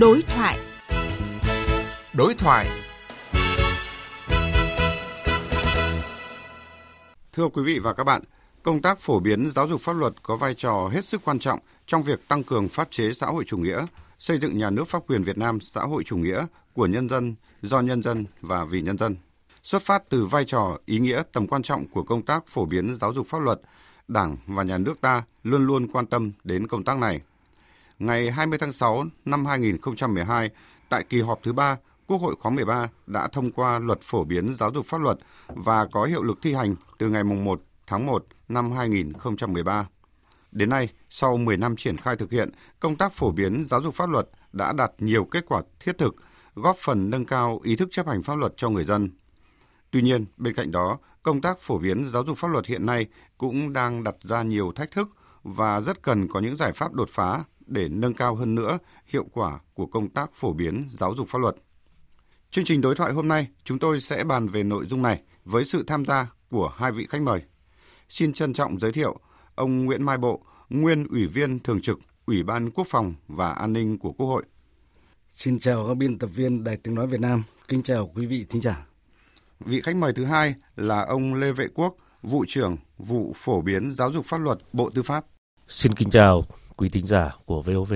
Đối thoại. Đối thoại. Thưa quý vị và các bạn, công tác phổ biến giáo dục pháp luật có vai trò hết sức quan trọng trong việc tăng cường pháp chế xã hội chủ nghĩa, xây dựng nhà nước pháp quyền Việt Nam xã hội chủ nghĩa của nhân dân, do nhân dân và vì nhân dân. Xuất phát từ vai trò, ý nghĩa, tầm quan trọng của công tác phổ biến giáo dục pháp luật, Đảng và nhà nước ta luôn luôn quan tâm đến công tác này. Ngày 20 tháng 6 năm 2012, tại kỳ họp thứ ba, Quốc hội khóa 13 đã thông qua luật phổ biến giáo dục pháp luật và có hiệu lực thi hành từ ngày 1 tháng 1 năm 2013. Đến nay, sau 10 năm triển khai thực hiện, công tác phổ biến giáo dục pháp luật đã đạt nhiều kết quả thiết thực, góp phần nâng cao ý thức chấp hành pháp luật cho người dân. Tuy nhiên, bên cạnh đó, công tác phổ biến giáo dục pháp luật hiện nay cũng đang đặt ra nhiều thách thức và rất cần có những giải pháp đột phá để nâng cao hơn nữa hiệu quả của công tác phổ biến giáo dục pháp luật. Chương trình đối thoại hôm nay, chúng tôi sẽ bàn về nội dung này với sự tham gia của hai vị khách mời. Xin trân trọng giới thiệu ông Nguyễn Mai Bộ, nguyên Ủy viên Thường trực Ủy ban Quốc phòng và An ninh của Quốc hội. Xin chào các biên tập viên Đài Tiếng Nói Việt Nam. Kính chào quý vị thính giả. Vị khách mời thứ hai là ông Lê Vệ Quốc, vụ trưởng vụ phổ biến giáo dục pháp luật Bộ Tư pháp. Xin kính chào quý thính giả của VOV.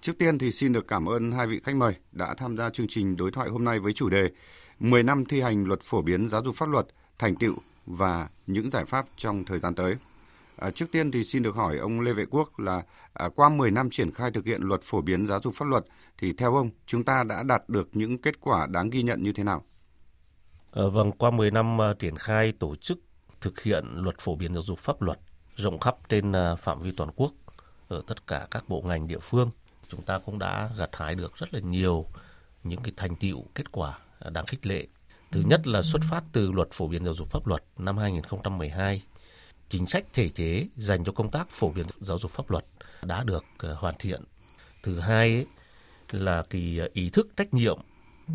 Trước tiên thì xin được cảm ơn hai vị khách mời đã tham gia chương trình đối thoại hôm nay với chủ đề 10 năm thi hành luật phổ biến giáo dục pháp luật, thành tựu và những giải pháp trong thời gian tới. À, trước tiên thì xin được hỏi ông Lê Vệ Quốc là à, qua 10 năm triển khai thực hiện luật phổ biến giáo dục pháp luật thì theo ông chúng ta đã đạt được những kết quả đáng ghi nhận như thế nào? À, vâng, qua 10 năm uh, triển khai tổ chức thực hiện luật phổ biến giáo dục pháp luật rộng khắp trên uh, phạm vi toàn quốc ở tất cả các bộ ngành địa phương, chúng ta cũng đã gặt hái được rất là nhiều những cái thành tựu kết quả đáng khích lệ. Thứ nhất là xuất phát từ luật phổ biến giáo dục pháp luật năm 2012 chính sách thể chế dành cho công tác phổ biến giáo dục pháp luật đã được ờ, hoàn thiện. Thứ hai ấy, là cái ý thức trách nhiệm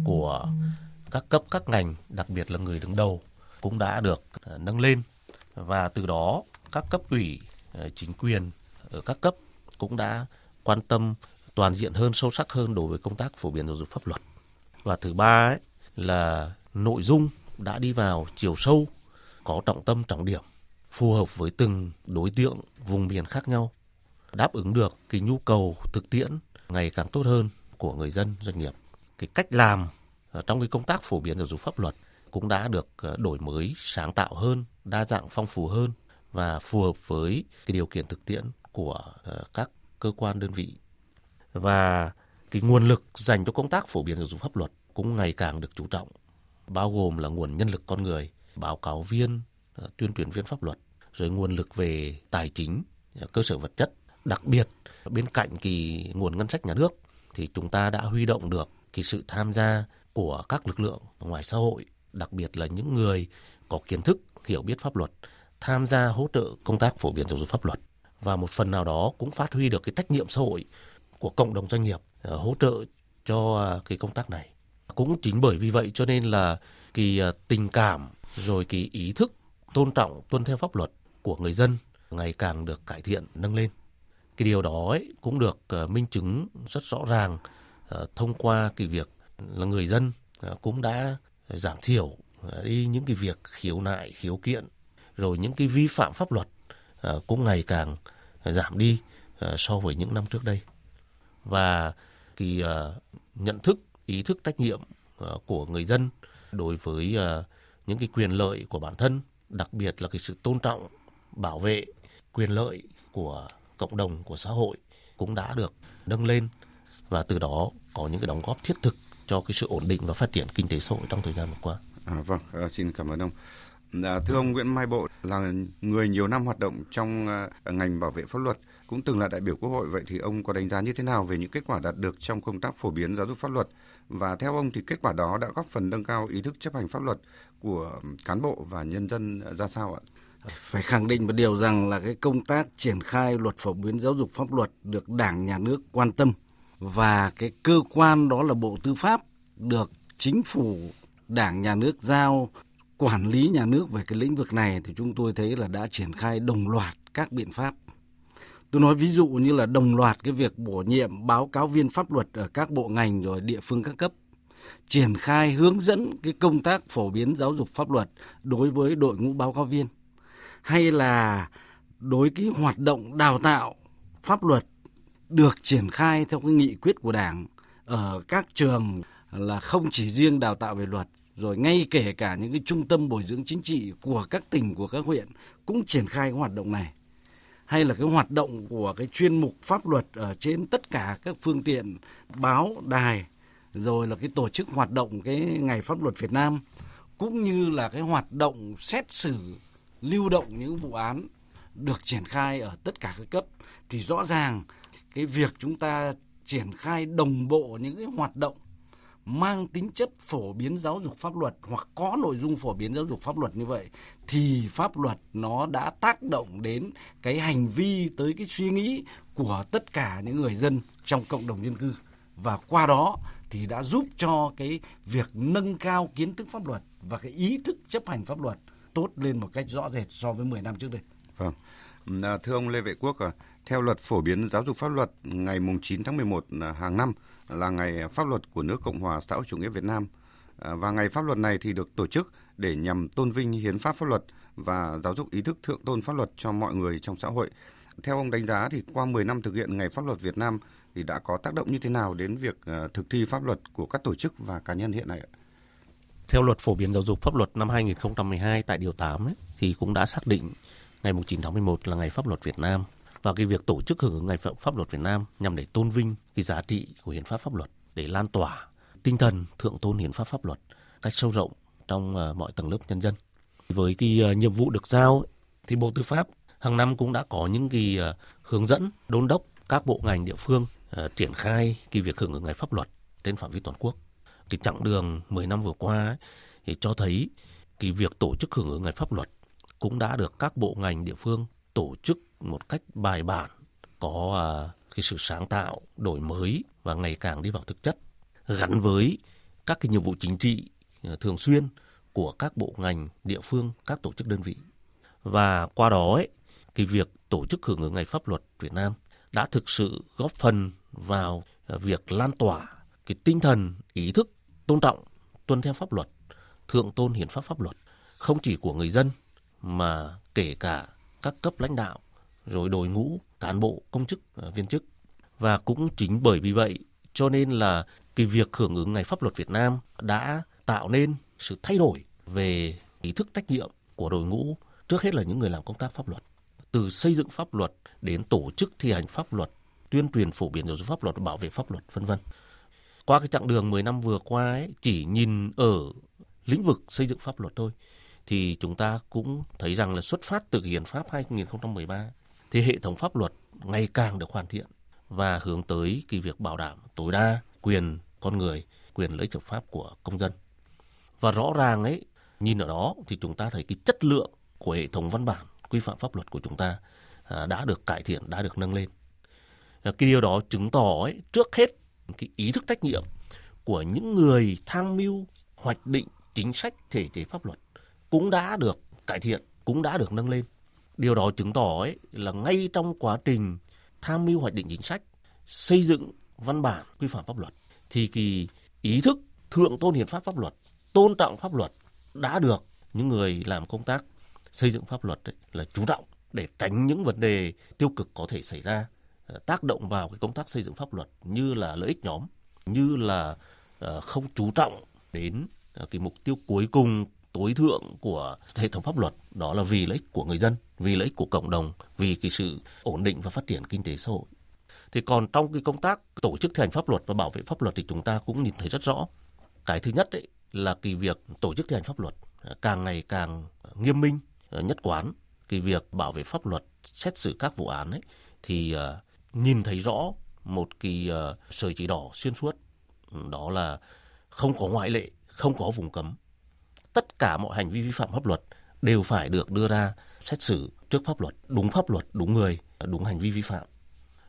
của các cấp các ngành, đặc biệt là người đứng đầu cũng đã được ờ, nâng lên và từ đó các cấp ủy ờ, chính quyền ở các cấp cũng đã quan tâm toàn diện hơn, sâu sắc hơn đối với công tác phổ biến giáo dục pháp luật. Và thứ ba ấy, là nội dung đã đi vào chiều sâu, có trọng tâm trọng điểm phù hợp với từng đối tượng vùng miền khác nhau, đáp ứng được cái nhu cầu thực tiễn ngày càng tốt hơn của người dân doanh nghiệp. Cái cách làm trong cái công tác phổ biến giáo dục pháp luật cũng đã được ờ, đổi mới, sáng tạo hơn, đa dạng phong phú hơn và phù hợp với cái điều kiện thực tiễn của ờ, các cơ quan đơn vị. Và cái nguồn lực dành cho công tác phổ biến giáo dục pháp luật cũng ngày càng được chú trọng, bao gồm là nguồn nhân lực con người, báo cáo viên, ờ, tuyên truyền viên pháp luật rồi nguồn lực về tài chính ờ, cơ sở vật chất đặc biệt bên cạnh kỳ nguồn ngân sách nhà nước thì chúng ta đã huy động được cái sự tham gia của các lực lượng ngoài xã hội đặc biệt là những người có kiến thức hiểu biết pháp luật tham gia hỗ trợ công tác phổ biến giáo dục pháp luật và một phần nào đó cũng phát huy được cái trách nhiệm xã hội của cộng đồng doanh nghiệp ờ, hỗ trợ cho à, cái công tác này. Cũng chính bởi vì vậy cho nên là cái à, tình cảm rồi cái ý thức tôn trọng, tuân theo pháp luật của người dân ngày càng được cải thiện, nâng lên. Cái điều đó ấy cũng được ờ, minh chứng rất rõ ràng ờ, thông qua cái việc là người dân cũng đã giảm thiểu đi những cái việc khiếu nại, khiếu kiện, rồi những cái vi phạm pháp luật Ờ, cũng ngày càng giảm đi ờ, so với những năm trước đây và cái ờ, nhận thức ý thức trách nhiệm của người dân đối với những cái quyền lợi của bản thân đặc biệt là cái sự tôn trọng bảo vệ quyền lợi của cộng đồng của xã hội cũng đã được nâng lên và từ đó có những cái đóng góp thiết thực cho cái sự ổn định và phát triển kinh tế xã hội trong thời gian vừa qua. À, vâng, à, xin cảm ơn ông. Dạ, thưa ông Nguyễn Mai Bộ, là người nhiều năm hoạt động trong ờ, ngành bảo vệ pháp luật, cũng từng là đại biểu quốc hội, vậy thì ông có đánh giá như thế nào về những kết quả đạt được trong công tác phổ biến giáo dục pháp luật và theo ông thì kết quả đó đã góp phần nâng cao ý thức chấp hành pháp luật của cán bộ và nhân dân ra sao ạ? Phải khẳng định một điều rằng là cái công tác triển khai luật phổ biến giáo dục pháp luật được Đảng, nhà nước quan tâm và cái cơ quan đó là Bộ Tư pháp được chính phủ, Đảng, nhà nước giao quản lý nhà nước về cái lĩnh vực này thì chúng tôi thấy là đã triển khai đồng loạt các biện pháp. Tôi nói ví dụ như là đồng loạt cái việc bổ nhiệm báo cáo viên pháp luật ở các bộ ngành rồi địa phương các cấp, triển khai hướng dẫn cái công tác phổ biến giáo dục pháp luật đối với đội ngũ báo cáo viên hay là đối cái hoạt động đào tạo pháp luật được triển khai theo cái nghị quyết của Đảng ở các trường là không chỉ riêng đào tạo về luật rồi ngay kể cả những cái trung tâm bồi dưỡng chính trị của các tỉnh, của các huyện cũng triển khai cái hoạt động này. Hay là cái hoạt động của cái chuyên mục pháp luật ở trên tất cả các phương tiện báo đài, rồi là cái tổ chức hoạt động cái ngày pháp luật Việt Nam, cũng như là cái hoạt động xét xử, lưu động những vụ án được triển khai ở tất cả các cấp, thì rõ ràng cái việc chúng ta triển khai đồng bộ những cái hoạt động mang tính chất phổ biến giáo dục pháp luật hoặc có nội dung phổ biến giáo dục pháp luật như vậy thì pháp luật nó đã tác động đến cái hành vi tới cái suy nghĩ của tất cả những người dân trong cộng đồng dân cư và qua đó thì đã giúp cho cái việc nâng cao kiến thức pháp luật và cái ý thức chấp hành pháp luật tốt lên một cách rõ rệt so với 10 năm trước đây. Vâng. À, thưa ông Lê Vệ Quốc, à, theo luật phổ biến giáo dục pháp luật ngày 9 tháng 11 à, hàng năm là ngày pháp luật của nước Cộng hòa xã hội chủ nghĩa Việt Nam. À, và ngày pháp luật này thì được tổ chức để nhằm tôn vinh hiến pháp pháp luật và giáo dục ý thức thượng tôn pháp luật cho mọi người trong xã hội. Theo ông đánh giá thì qua 10 năm thực hiện ngày pháp luật Việt Nam thì đã có tác động như thế nào đến việc à, thực thi pháp luật của các tổ chức và cá nhân hiện nay ạ? Theo luật phổ biến giáo dục pháp luật năm 2012 tại điều 8 ấy, thì cũng đã xác định ngày 9 tháng 11 là ngày pháp luật Việt Nam và cái việc tổ chức hưởng ứng ngày pháp luật Việt Nam nhằm để tôn vinh cái giá trị của hiến pháp pháp luật để lan tỏa tinh thần thượng tôn hiến pháp pháp luật cách sâu rộng trong ờ, mọi tầng lớp nhân dân. Với cái ờ, nhiệm vụ được giao thì Bộ Tư pháp hàng năm cũng đã có những cái ờ, hướng dẫn đôn đốc các bộ ngành địa phương triển khai cái việc hưởng ứng ngày pháp luật trên phạm vi toàn quốc cái chặng đường 10 năm vừa qua ấy, thì cho thấy cái việc tổ chức hưởng ứng ngày pháp luật cũng đã được các bộ ngành địa phương tổ chức một cách bài bản, có à, cái sự sáng tạo, đổi mới và ngày càng đi vào thực chất, gắn với các cái nhiệm vụ chính trị à, thường xuyên của các bộ ngành địa phương, các tổ chức đơn vị. Và qua đó ấy, cái việc tổ chức hưởng ứng ngày pháp luật Việt Nam đã thực sự góp phần vào à, việc lan tỏa cái tinh thần ý thức tôn trọng, tuân theo pháp luật, thượng tôn hiến pháp pháp luật, không chỉ của người dân mà kể cả các cấp lãnh đạo, rồi đội ngũ cán bộ, công chức, à, viên chức. Và cũng chính bởi vì vậy cho nên là cái việc hưởng ứng ngày pháp luật Việt Nam đã tạo nên sự thay đổi về ý thức trách nhiệm của đội ngũ, trước hết là những người làm công tác pháp luật. Từ xây dựng pháp luật đến tổ chức thi hành pháp luật, tuyên truyền phổ biến giáo dục pháp luật, bảo vệ pháp luật, vân vân qua cái chặng đường 10 năm vừa qua ấy, chỉ nhìn ở lĩnh vực xây dựng pháp luật thôi thì chúng ta cũng thấy rằng là xuất phát từ Hiến pháp 2013 thì hệ thống pháp luật ngày càng được hoàn thiện và hướng tới cái việc bảo đảm tối đa quyền con người, quyền lợi ích hợp pháp của công dân. Và rõ ràng ấy, nhìn ở đó thì chúng ta thấy cái chất lượng của hệ thống văn bản quy phạm pháp luật của chúng ta à, đã được cải thiện, đã được nâng lên. À, cái điều đó chứng tỏ ấy, trước hết cái ý thức trách nhiệm của những người tham mưu hoạch định chính sách thể chế pháp luật cũng đã được cải thiện, cũng đã được nâng lên. Điều đó chứng tỏ ấy là ngay trong quá trình tham mưu hoạch định chính sách, xây dựng văn bản quy phạm pháp luật thì kỳ ý thức thượng tôn hiến pháp pháp luật, tôn trọng pháp luật đã được những người làm công tác xây dựng pháp luật ấy, là chú trọng để tránh những vấn đề tiêu cực có thể xảy ra ờ, tác động vào cái công tác xây dựng pháp luật như là lợi ích nhóm, như là ờ, không chú trọng đến ờ, cái mục tiêu cuối cùng tối thượng của hệ thống pháp luật đó là vì lợi ích của người dân, vì lợi ích của cộng đồng, vì cái sự ổn định và phát triển kinh tế xã hội. Thì còn trong cái công tác tổ chức thi hành pháp luật và bảo vệ pháp luật thì chúng ta cũng nhìn thấy rất rõ. Cái thứ nhất đấy là cái việc tổ chức thi hành pháp luật càng ngày càng nghiêm minh, nhất quán. Cái việc bảo vệ pháp luật, xét xử các vụ án ấy thì ờ, nhìn thấy rõ một cái ờ, sợi chỉ đỏ xuyên suốt đó là không có ngoại lệ không có vùng cấm tất cả mọi hành vi vi phạm pháp luật đều phải được đưa ra xét xử trước pháp luật, đúng pháp luật, đúng người, đúng hành vi vi phạm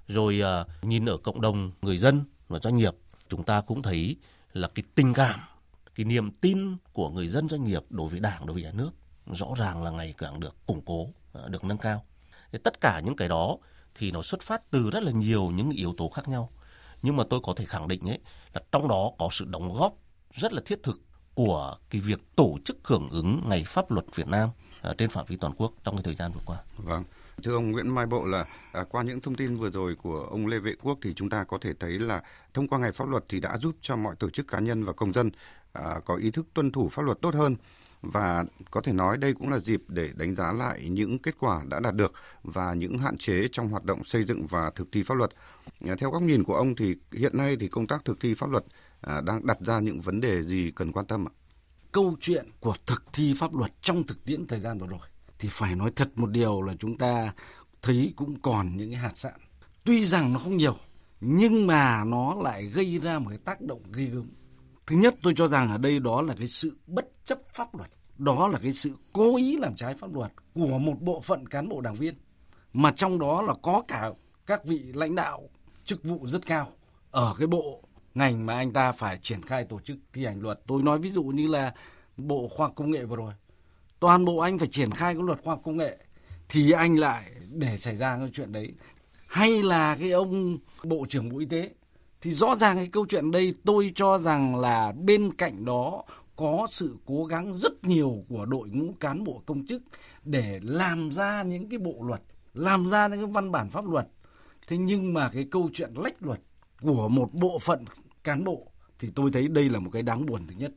rồi ờ, nhìn ở cộng đồng người dân và doanh nghiệp, chúng ta cũng thấy là cái tình cảm, cái niềm tin của người dân doanh nghiệp đối với đảng, đối với nhà nước rõ ràng là ngày càng được củng cố ờ, được nâng cao thì tất cả những cái đó thì nó xuất phát từ rất là nhiều những yếu tố khác nhau. Nhưng mà tôi có thể khẳng định ấy, là trong đó có sự đóng góp rất là thiết thực của cái việc tổ chức hưởng ứng ngày pháp luật Việt Nam ở trên phạm vi toàn quốc trong cái thời gian vừa qua. Vâng. Thưa ông Nguyễn Mai Bộ là à, qua những thông tin vừa rồi của ông Lê Vệ Quốc thì chúng ta có thể thấy là thông qua ngày pháp luật thì đã giúp cho mọi tổ chức cá nhân và công dân à, có ý thức tuân thủ pháp luật tốt hơn và có thể nói đây cũng là dịp để đánh giá lại những kết quả đã đạt được và những hạn chế trong hoạt động xây dựng và thực thi pháp luật. À, theo góc nhìn của ông thì hiện nay thì công tác thực thi pháp luật à, đang đặt ra những vấn đề gì cần quan tâm ạ? Câu chuyện của thực thi pháp luật trong thực tiễn thời gian vừa rồi thì phải nói thật một điều là chúng ta thấy cũng còn những cái hạt sạn. Tuy rằng nó không nhiều nhưng mà nó lại gây ra một cái tác động ghê gớm. Thứ nhất tôi cho rằng ở đây đó là cái sự bất chấp pháp luật. Đó là cái sự cố ý làm trái pháp luật của một bộ phận cán bộ đảng viên. Mà trong đó là có cả các vị lãnh đạo chức vụ rất cao ở cái bộ ngành mà anh ta phải triển khai tổ chức thi hành luật. Tôi nói ví dụ như là Bộ Khoa học Công nghệ vừa rồi. Toàn bộ anh phải triển khai cái luật khoa học công nghệ thì anh lại để xảy ra cái chuyện đấy. Hay là cái ông Bộ trưởng Bộ Y tế thì rõ ràng cái câu chuyện đây tôi cho rằng là bên cạnh đó có sự cố gắng rất nhiều của đội ngũ cán bộ công chức để làm ra những cái bộ luật, làm ra những cái văn bản pháp luật. Thế nhưng mà cái câu chuyện lách luật của một bộ phận cán bộ thì tôi thấy đây là một cái đáng buồn thứ nhất.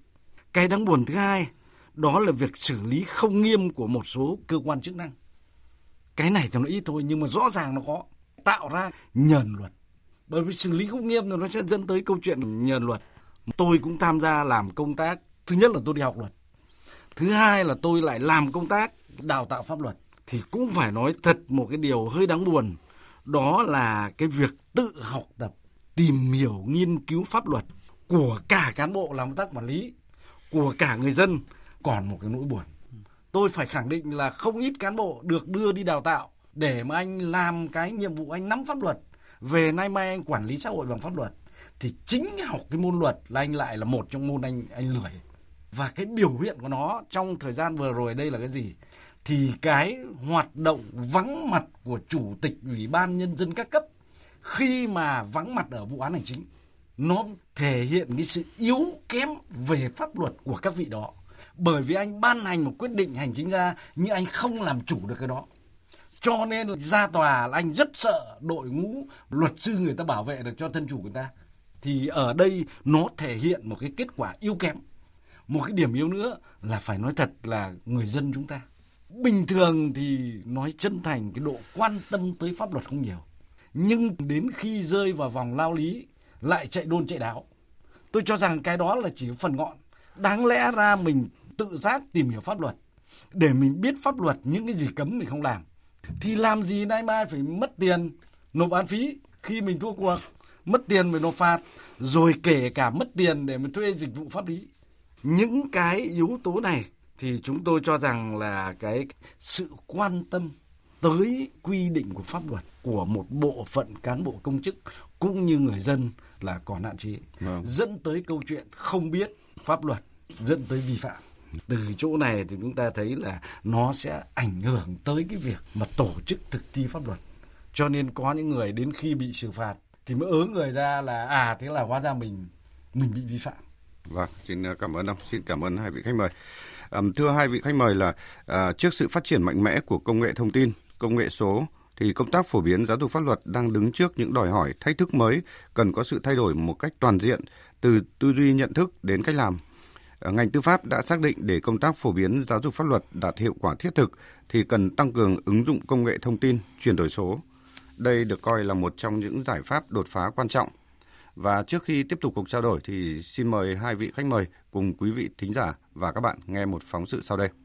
Cái đáng buồn thứ hai đó là việc xử lý không nghiêm của một số cơ quan chức năng. Cái này thì nó ít thôi nhưng mà rõ ràng nó có tạo ra nhờn luật. Bởi vì xử lý không nghiêm thì nó sẽ dẫn tới câu chuyện nhờn luật. Tôi cũng tham gia làm công tác, thứ nhất là tôi đi học luật. Thứ hai là tôi lại làm công tác đào tạo pháp luật thì cũng phải nói thật một cái điều hơi đáng buồn đó là cái việc tự học tập tìm hiểu nghiên cứu pháp luật của cả cán bộ làm công tác quản lý, của cả người dân còn một cái nỗi buồn. Tôi phải khẳng định là không ít cán bộ được đưa đi đào tạo để mà anh làm cái nhiệm vụ anh nắm pháp luật. Về nay mai anh quản lý xã hội bằng pháp luật, thì chính học cái môn luật là anh lại là một trong môn anh anh lười. Và cái biểu hiện của nó trong thời gian vừa rồi đây là cái gì? Thì cái hoạt động vắng mặt của chủ tịch ủy ban nhân dân các cấp khi mà vắng mặt ở vụ án hành chính, nó thể hiện cái sự yếu kém về pháp luật của các vị đó. Bởi vì anh ban hành một quyết định hành chính ra, nhưng anh không làm chủ được cái đó. Cho nên ra tòa là anh rất sợ đội ngũ luật sư người ta bảo vệ được cho thân chủ người ta. Thì ở đây nó thể hiện một cái kết quả yếu kém. Một cái điểm yếu nữa là phải nói thật là người dân chúng ta. Bình thường thì nói chân thành, cái độ quan tâm tới pháp luật không nhiều nhưng đến khi rơi vào vòng lao lý, lại chạy đôn chạy đáo. Tôi cho rằng cái đó là chỉ phần ngọn. Đáng lẽ ra mình tự giác tìm hiểu pháp luật. Để mình biết pháp luật, những cái gì cấm mình không làm. Thì làm gì nay mai phải mất tiền, nộp án phí khi mình thua cuộc? Mất tiền phải nộp phạt, rồi kể cả mất tiền để mình thuê dịch vụ pháp lý. Những cái yếu tố này thì chúng tôi cho rằng là cái sự quan tâm tới quy định của pháp luật của một bộ phận cán bộ công chức cũng như người dân là còn hạn chế. Vâng. dẫn tới câu chuyện không biết pháp luật dẫn tới vi phạm. Từ chỗ này thì chúng ta thấy là nó sẽ ảnh hưởng tới cái việc mà tổ chức thực thi pháp luật. Cho nên có những người đến khi bị xử phạt thì mới ớ người ra là à thế là hóa ra mình mình bị vi phạm. Vâng xin cảm ơn ông. Xin cảm ơn hai vị khách mời. À, thưa hai vị khách mời là à, trước sự phát triển mạnh mẽ của công nghệ thông tin công nghệ số thì công tác phổ biến giáo dục pháp luật đang đứng trước những đòi hỏi thách thức mới cần có sự thay đổi một cách toàn diện từ tư duy nhận thức đến cách làm ờ, ngành tư pháp đã xác định để công tác phổ biến giáo dục pháp luật đạt hiệu quả thiết thực thì cần tăng cường ứng dụng công nghệ thông tin, chuyển đổi số. Đây được coi là một trong những giải pháp đột phá quan trọng. Và trước khi tiếp tục cuộc trao đổi thì xin mời hai vị khách mời cùng quý vị thính giả và các bạn nghe một phóng sự sau đây.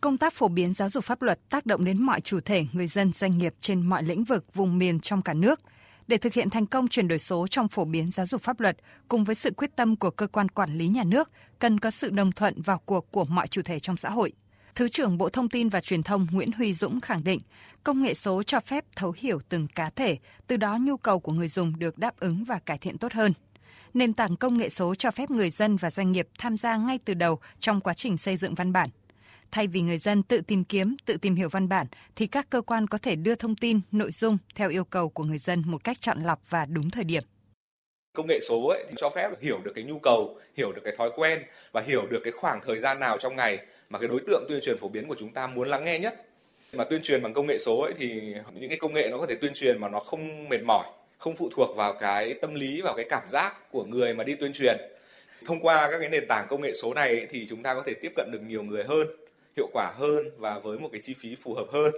Công tác phổ biến giáo dục pháp luật tác động đến mọi chủ thể, người dân, doanh nghiệp trên mọi lĩnh vực, vùng miền trong cả nước – để thực hiện thành công chuyển đổi số trong phổ biến giáo dục pháp luật cùng với sự quyết tâm của cơ quan quản lý nhà nước, cần có sự đồng thuận vào cuộc của mọi chủ thể trong xã hội. Thứ trưởng Bộ Thông tin và Truyền thông Nguyễn Huy Dũng khẳng định, công nghệ số cho phép thấu hiểu từng cá thể, từ đó nhu cầu của người dùng được đáp ứng và cải thiện tốt hơn. Nền tảng công nghệ số cho phép người dân và doanh nghiệp tham gia ngay từ đầu trong quá trình xây dựng văn bản. Thay vì người dân tự tìm kiếm, tự tìm hiểu văn bản, thì các cơ quan có thể đưa thông tin, nội dung theo yêu cầu của người dân một cách chọn lọc và đúng thời điểm công nghệ số ấy thì cho phép hiểu được cái nhu cầu, hiểu được cái thói quen và hiểu được cái khoảng thời gian nào trong ngày mà cái đối tượng tuyên truyền phổ biến của chúng ta muốn lắng nghe nhất. Mà tuyên truyền bằng công nghệ số ấy thì những cái công nghệ nó có thể tuyên truyền mà nó không mệt mỏi, không phụ thuộc vào cái tâm lý vào cái cảm giác của người mà đi tuyên truyền. Thông qua các cái nền tảng công nghệ số này thì chúng ta có thể tiếp cận được nhiều người hơn, hiệu quả hơn và với một cái chi phí phù hợp hơn.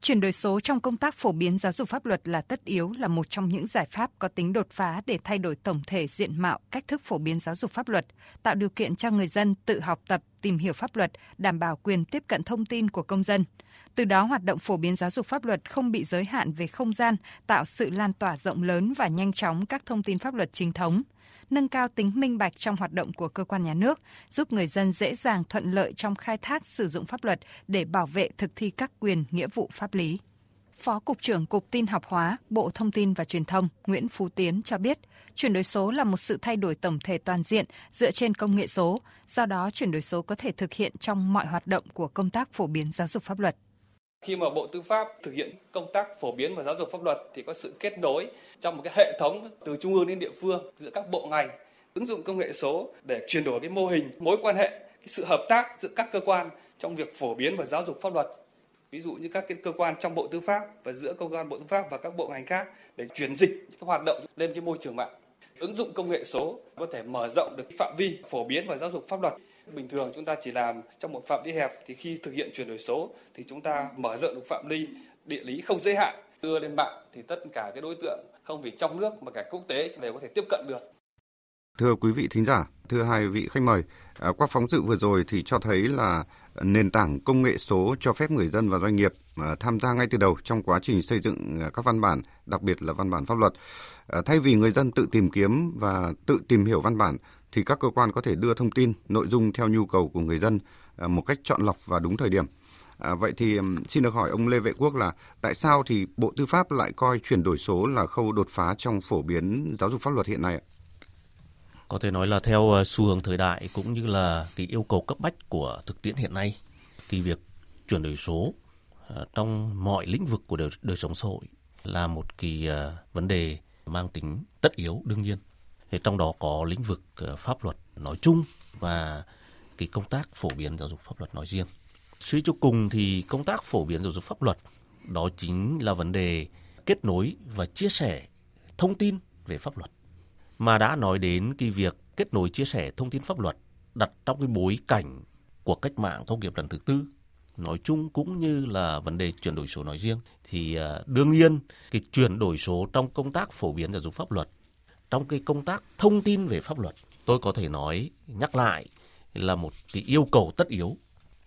Chuyển đổi số trong công tác phổ biến giáo dục pháp luật là tất yếu là một trong những giải pháp có tính đột phá để thay đổi tổng thể diện mạo cách thức phổ biến giáo dục pháp luật, tạo điều kiện cho người dân tự học tập, tìm hiểu pháp luật, đảm bảo quyền tiếp cận thông tin của công dân. Từ đó hoạt động phổ biến giáo dục pháp luật không bị giới hạn về không gian, tạo sự lan tỏa rộng lớn và nhanh chóng các thông tin pháp luật chính thống nâng cao tính minh bạch trong hoạt động của cơ quan nhà nước, giúp người dân dễ dàng thuận lợi trong khai thác sử dụng pháp luật để bảo vệ thực thi các quyền nghĩa vụ pháp lý. Phó Cục trưởng Cục Tin học hóa, Bộ Thông tin và Truyền thông Nguyễn Phú Tiến cho biết, chuyển đổi số là một sự thay đổi tổng thể toàn diện dựa trên công nghệ số, do đó chuyển đổi số có thể thực hiện trong mọi hoạt động của công tác phổ biến giáo dục pháp luật. Khi mà Bộ Tư pháp thực hiện công tác phổ biến và giáo dục pháp luật thì có sự kết nối trong một cái hệ thống từ trung ương đến địa phương giữa các bộ ngành, ứng dụng công nghệ số để chuyển đổi cái mô hình, mối quan hệ, cái sự hợp tác giữa các cơ quan trong việc phổ biến và giáo dục pháp luật. Ví dụ như các cái cơ quan trong bộ tư pháp và giữa cơ quan bộ tư pháp và các bộ ngành khác để chuyển dịch các hoạt động lên cái môi trường mạng ứng dụng công nghệ số có thể mở rộng được phạm vi phổ biến và giáo dục pháp luật bình thường chúng ta chỉ làm trong một phạm vi hẹp thì khi thực hiện chuyển đổi số thì chúng ta mở rộng được phạm vi địa lý không giới hạn đưa lên mạng thì tất cả cái đối tượng không chỉ trong nước mà cả quốc tế đều có thể tiếp cận được Thưa quý vị thính giả, thưa hai vị khách mời, à, qua phóng sự vừa rồi thì cho thấy là nền tảng công nghệ số cho phép người dân và doanh nghiệp à, tham gia ngay từ đầu trong quá trình xây dựng à, các văn bản, đặc biệt là văn bản pháp luật. Ờ, thay vì người dân tự tìm kiếm và tự tìm hiểu văn bản thì các cơ quan có thể đưa thông tin, nội dung theo nhu cầu của người dân ờ, một cách chọn lọc và đúng thời điểm. À, vậy thì xin được hỏi ông Lê Vệ Quốc là tại sao thì Bộ Tư pháp lại coi chuyển đổi số là khâu đột phá trong phổ biến giáo dục pháp luật hiện nay ạ? Có thể nói là theo xu hướng thời đại cũng như là cái yêu cầu cấp bách của thực tiễn hiện nay, thì việc chuyển đổi số trong mọi lĩnh vực của đời, đời sống xã hội là một cái vấn đề mang tính tất yếu, đương nhiên. Thì trong đó có lĩnh vực ờ, pháp luật nói chung và cái công tác phổ biến giáo dục pháp luật nói riêng. Suy cho cùng thì công tác phổ biến giáo dục pháp luật, đó chính là vấn đề kết nối và chia sẻ thông tin về pháp luật mà đã nói đến cái việc kết nối chia sẻ thông tin pháp luật đặt trong cái bối cảnh của cách mạng công nghiệp lần thứ tư nói chung cũng như là vấn đề chuyển đổi số nói riêng thì à, đương nhiên cái chuyển đổi số trong công tác phổ biến giáo dục pháp luật trong cái công tác thông tin về pháp luật tôi có thể nói nhắc lại là một cái yêu cầu tất yếu.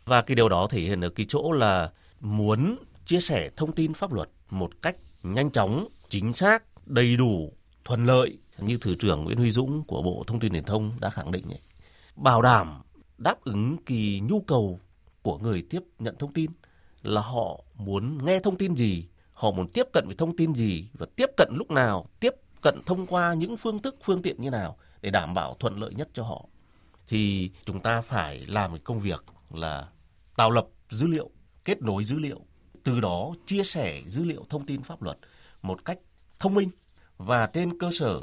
Và cái điều đó thể hiện ở cái chỗ là muốn chia sẻ thông tin pháp luật một cách nhanh chóng chính xác đầy đủ thuận lợi như Thứ trưởng Nguyễn Huy Dũng của Bộ Thông tin Truyền thông đã khẳng định ấy, bảo đảm đáp ứng kỳ nhu cầu của người tiếp nhận thông tin là họ muốn nghe thông tin gì, họ muốn tiếp cận với thông tin gì và tiếp cận lúc nào, tiếp cận thông qua những phương thức, phương tiện như nào để đảm bảo thuận lợi nhất cho họ. Thì chúng ta phải làm một công việc là tạo lập dữ liệu, kết nối dữ liệu, từ đó chia sẻ dữ liệu thông tin pháp luật một cách thông minh và trên cơ sở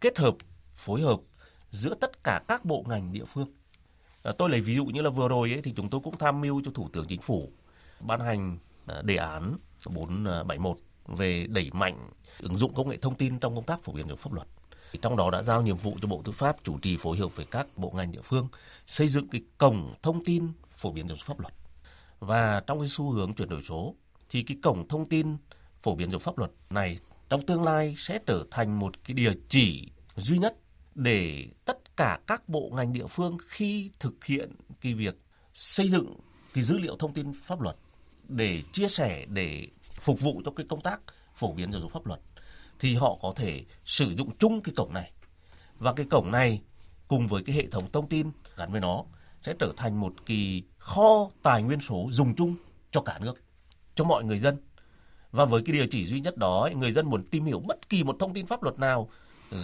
kết hợp phối hợp giữa tất cả các bộ ngành địa phương. Ờ, tôi lấy ví dụ như là vừa rồi ấy, thì chúng tôi cũng tham mưu cho Thủ tướng Chính phủ ban hành ờ, đề án 471 về đẩy mạnh ứng dụng công nghệ thông tin trong công tác phổ biến giáo pháp luật. Trong đó đã giao nhiệm vụ cho Bộ Tư pháp chủ trì phối hợp với các bộ ngành địa phương xây dựng cái cổng thông tin phổ biến giáo pháp luật. Và trong cái xu hướng chuyển đổi số thì cái cổng thông tin phổ biến giáo pháp luật này trong tương lai sẽ trở thành một cái địa chỉ duy nhất để tất cả các bộ ngành địa phương khi thực hiện cái việc xây dựng cái dữ liệu thông tin pháp luật để chia sẻ để phục vụ cho cái công tác phổ biến giáo dục pháp luật thì họ có thể sử dụng chung cái cổng này. Và cái cổng này cùng với cái hệ thống thông tin gắn với nó sẽ trở thành một kỳ kho tài nguyên số dùng chung cho cả nước cho mọi người dân. Và với cái địa chỉ duy nhất đó, người dân muốn tìm hiểu bất kỳ một thông tin pháp luật nào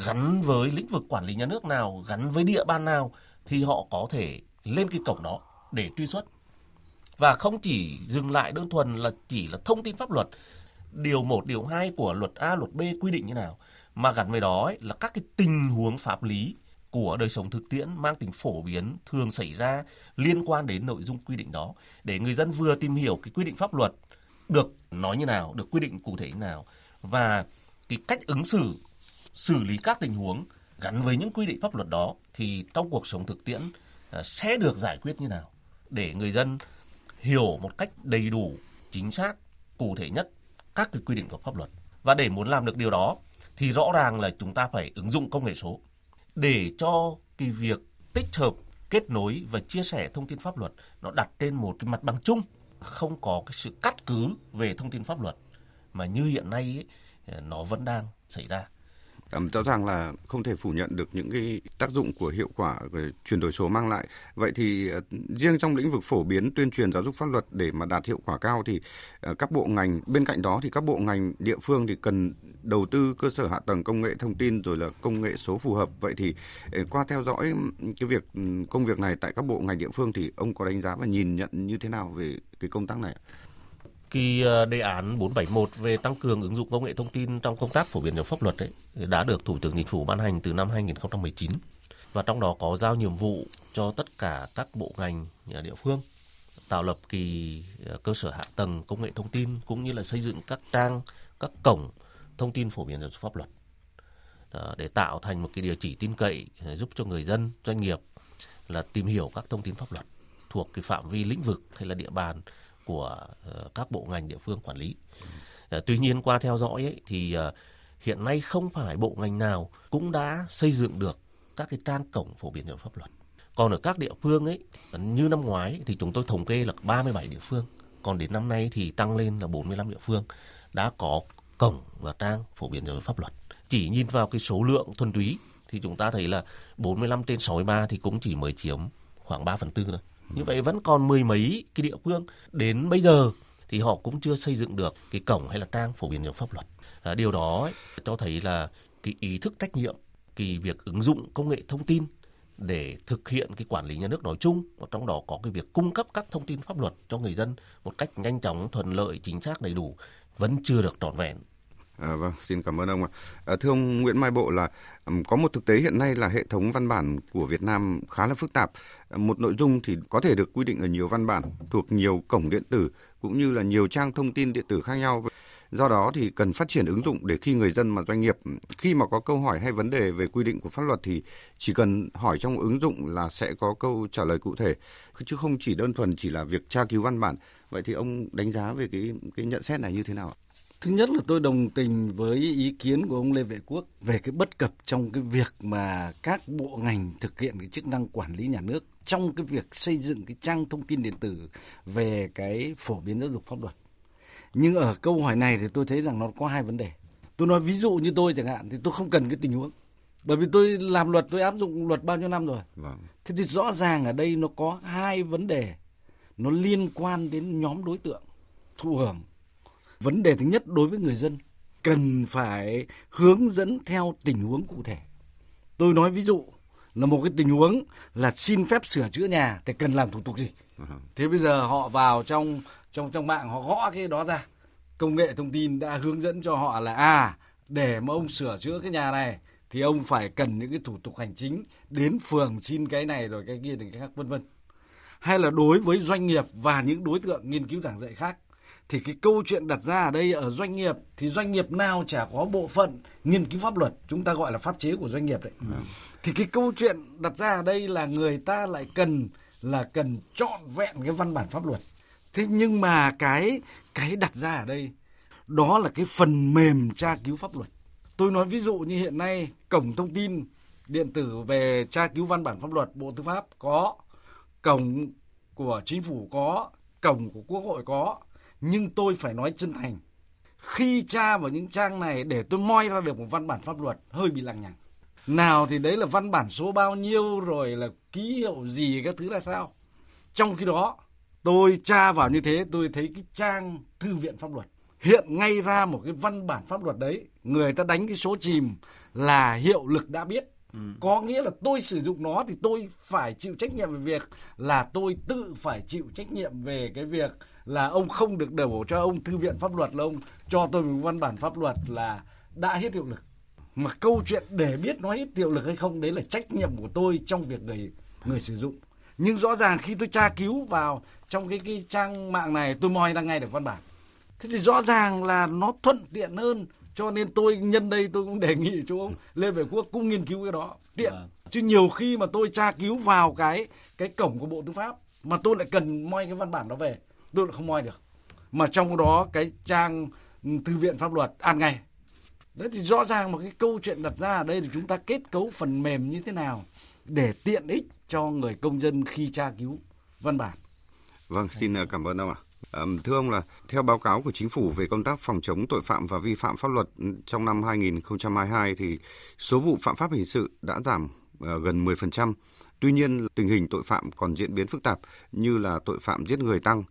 gắn với lĩnh vực quản lý nhà nước nào, gắn với địa bàn nào thì họ có thể lên cái cổng đó để truy xuất. Và không chỉ dừng lại đơn thuần là chỉ là thông tin pháp luật điều 1, điều 2 của luật A, luật B quy định như nào mà gắn với đó ấy, là các cái tình huống pháp lý của đời sống thực tiễn mang tính phổ biến thường xảy ra liên quan đến nội dung quy định đó. Để người dân vừa tìm hiểu cái quy định pháp luật được nói như nào, được quy định cụ thể như nào và cái cách ứng xử xử lý các tình huống gắn với những quy định pháp luật đó thì trong cuộc sống thực tiễn à, sẽ được giải quyết như nào để người dân hiểu một cách đầy đủ, chính xác, cụ thể nhất các cái quy định của pháp luật. Và để muốn làm được điều đó thì rõ ràng là chúng ta phải ứng dụng công nghệ số để cho cái việc tích hợp, kết nối và chia sẻ thông tin pháp luật nó đặt trên một cái mặt bằng chung, không có cái sự cắt cứ về thông tin pháp luật mà như hiện nay ấy, nó vẫn đang xảy ra rõ ràng là không thể phủ nhận được những cái tác dụng của hiệu quả về chuyển đổi số mang lại. Vậy thì ờ, riêng trong lĩnh vực phổ biến tuyên truyền giáo dục pháp luật để mà đạt hiệu quả cao thì ờ, các bộ ngành, bên cạnh đó thì các bộ ngành, địa phương thì cần đầu tư cơ sở hạ tầng công nghệ thông tin rồi là công nghệ số phù hợp. Vậy thì ờ, qua theo dõi cái việc công việc này tại các bộ ngành địa phương thì ông có đánh giá và nhìn nhận như thế nào về cái công tác này? ạ? Kỳ ờ, đề án 471 về tăng cường ứng dụng công nghệ thông tin trong công tác phổ biến giáo pháp luật ấy, đã được Thủ tướng Chính phủ ban hành từ năm 2019 và trong đó có giao nhiệm vụ cho tất cả các bộ ngành ờ, địa phương tạo lập kỳ ờ, cơ sở hạ tầng công nghệ thông tin cũng như là xây dựng các trang các cổng thông tin phổ biến giáo pháp luật để tạo thành một cái địa chỉ tin cậy giúp cho người dân doanh nghiệp là tìm hiểu các thông tin pháp luật thuộc cái phạm vi lĩnh vực hay là địa bàn của ờ, các bộ ngành địa phương quản lý. Ờ, tuy nhiên qua theo dõi ấy, thì ờ, hiện nay không phải bộ ngành nào cũng đã xây dựng được các cái trang cổng phổ biến hiểu pháp luật. Còn ở các địa phương ấy, như năm ngoái thì chúng tôi thống kê là 37 địa phương, còn đến năm nay thì tăng lên là 45 địa phương đã có cổng và trang phổ biến giáo pháp luật. Chỉ nhìn vào cái số lượng thuần túy thì chúng ta thấy là 45 trên 63 thì cũng chỉ mới chiếm khoảng 3 phần tư thôi. Như vậy vẫn còn mười mấy cái địa phương đến bây giờ thì họ cũng chưa xây dựng được cái cổng hay là trang phổ biến giáo pháp luật. À, điều đó ấy, cho thấy là cái ý thức trách nhiệm, cái việc ứng dụng công nghệ thông tin để thực hiện cái quản lý nhà nước nói chung và trong đó có cái việc cung cấp các thông tin pháp luật cho người dân một cách nhanh chóng, thuận lợi, chính xác, đầy đủ vẫn chưa được trọn vẹn À, vâng, xin cảm ơn ông ạ. À, thưa ông Nguyễn Mai Bộ là có một thực tế hiện nay là hệ thống văn bản của Việt Nam khá là phức tạp. À, một nội dung thì có thể được quy định ở nhiều văn bản thuộc nhiều cổng điện tử cũng như là nhiều trang thông tin điện tử khác nhau. Do đó thì cần phát triển ứng dụng để khi người dân mà doanh nghiệp khi mà có câu hỏi hay vấn đề về quy định của pháp luật thì chỉ cần hỏi trong ứng dụng là sẽ có câu trả lời cụ thể chứ không chỉ đơn thuần chỉ là việc tra cứu văn bản. Vậy thì ông đánh giá về cái cái nhận xét này như thế nào ạ? Thứ nhất là tôi đồng tình với ý kiến của ông Lê Vệ Quốc về cái bất cập trong cái việc mà các bộ ngành thực hiện cái chức năng quản lý nhà nước trong cái việc xây dựng cái trang thông tin điện tử về cái phổ biến giáo dục pháp luật. Nhưng ở câu hỏi này thì tôi thấy rằng nó có hai vấn đề. Tôi nói ví dụ như tôi chẳng hạn thì tôi không cần cái tình huống. Bởi vì tôi làm luật tôi áp dụng luật bao nhiêu năm rồi. Vâng. Thế thì rõ ràng ở đây nó có hai vấn đề nó liên quan đến nhóm đối tượng thụ hưởng vấn đề thứ nhất đối với người dân cần phải hướng dẫn theo tình huống cụ thể. Tôi nói ví dụ là một cái tình huống là xin phép sửa chữa nhà thì cần làm thủ tục gì? Thế bây giờ họ vào trong trong trong mạng họ gõ cái đó ra. Công nghệ thông tin đã hướng dẫn cho họ là à để mà ông sửa chữa cái nhà này thì ông phải cần những cái thủ tục hành chính đến phường xin cái này rồi cái kia thì cái khác vân vân. Hay là đối với doanh nghiệp và những đối tượng nghiên cứu giảng dạy khác thì cái câu chuyện đặt ra ở đây ở doanh nghiệp thì doanh nghiệp nào chả có bộ phận nghiên cứu pháp luật chúng ta gọi là pháp chế của doanh nghiệp đấy. Ừ. thì cái câu chuyện đặt ra ở đây là người ta lại cần là cần trọn vẹn cái văn bản pháp luật. Thế nhưng mà cái cái đặt ra ở đây đó là cái phần mềm tra cứu pháp luật. Tôi nói ví dụ như hiện nay cổng thông tin điện tử về tra cứu văn bản pháp luật bộ tư pháp có cổng của chính phủ có cổng của quốc hội có nhưng tôi phải nói chân thành. Khi tra vào những trang này để tôi moi ra được một văn bản pháp luật hơi bị lằng nhằng. Nào thì đấy là văn bản số bao nhiêu rồi là ký hiệu gì các thứ là sao? Trong khi đó tôi tra vào như thế tôi thấy cái trang thư viện pháp luật. Hiện ngay ra một cái văn bản pháp luật đấy người ta đánh cái số chìm là hiệu lực đã biết. Ừ. Có nghĩa là tôi sử dụng nó thì tôi phải chịu trách nhiệm về việc là tôi tự phải chịu trách nhiệm về cái việc là ông không được đổ cho ông thư viện pháp luật là ông cho tôi một văn bản pháp luật là đã hết hiệu lực. Mà câu chuyện để biết nó hết hiệu lực hay không đấy là trách nhiệm của tôi trong việc người người sử dụng. Nhưng rõ ràng khi tôi tra cứu vào trong cái cái trang mạng này tôi moi ra ngay được văn bản. Thế thì rõ ràng là nó thuận tiện hơn cho nên tôi nhân đây tôi cũng đề nghị chú ông Lê Vệ Quốc cũng nghiên cứu cái đó tiện à. chứ nhiều khi mà tôi tra cứu vào cái cái cổng của Bộ Tư pháp mà tôi lại cần moi cái văn bản đó về tôi lại không moi được. Mà trong đó cái trang ừ, thư viện pháp luật à, ăn ngay đấy thì rõ ràng một cái câu chuyện đặt ra ở đây thì chúng ta kết cấu phần mềm như thế nào để tiện ích cho người công dân khi tra cứu văn bản. Vâng xin ờ, cảm ơn ông ạ. Thưa ông là theo báo cáo của chính phủ về công tác phòng chống tội phạm và vi phạm pháp luật ừ, trong năm 2022 thì số vụ phạm pháp hình sự đã giảm ờ, gần 10%. Tuy nhiên tình hình tội phạm còn diễn biến phức tạp như là tội phạm giết người tăng,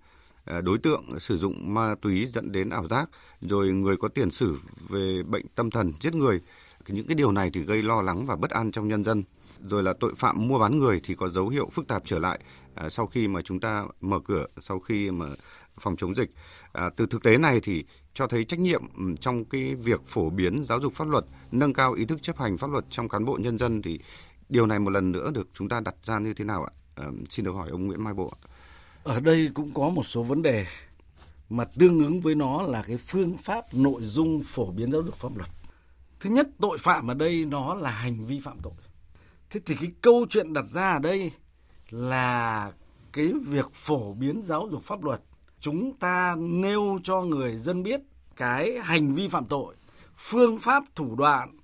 Ờ, đối tượng sử dụng ma túy dẫn đến ảo giác, rồi người có tiền sử về bệnh tâm thần giết người. Những cái điều này thì gây lo lắng và bất an trong nhân dân. Rồi là tội phạm mua bán người thì có dấu hiệu phức tạp trở lại à, sau khi mà chúng ta mở cửa, sau khi mà phòng chống dịch. À, từ thực tế này thì cho thấy trách nhiệm ừ, trong cái việc phổ biến giáo dục pháp luật, nâng cao ý thức chấp hành pháp luật trong cán bộ nhân dân thì điều này một lần nữa được chúng ta đặt ra như thế nào ạ? À, xin được hỏi ông Nguyễn Mai Bộ. Ở đây cũng có một số vấn đề mà tương ứng với nó là cái phương pháp nội dung phổ biến giáo dục pháp luật. Thứ nhất, tội phạm ở đây nó là hành vi phạm tội. Thế thì cái câu chuyện đặt ra ở đây là cái việc phổ biến giáo dục pháp luật chúng ta nêu cho người dân biết cái hành vi phạm tội, phương pháp thủ đoạn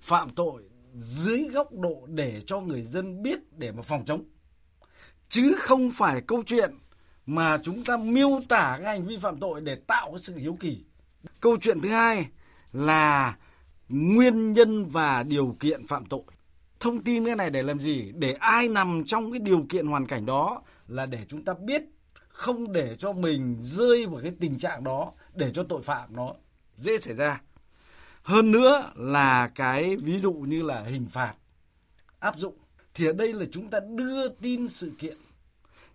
phạm tội dưới góc độ để cho người dân biết để mà phòng chống. Chứ không phải câu chuyện mà chúng ta miêu tả cái hành vi phạm tội để tạo cái sự hiếu kỳ. Câu chuyện thứ hai là nguyên nhân và điều kiện phạm tội. Thông tin cái này để làm gì? Để ai nằm trong cái điều kiện hoàn cảnh đó là để chúng ta biết, không để cho mình rơi vào cái tình trạng đó để cho tội phạm nó dễ xảy ra hơn nữa là cái ví dụ như là hình phạt, áp dụng thì ở đây là chúng ta đưa tin sự kiện.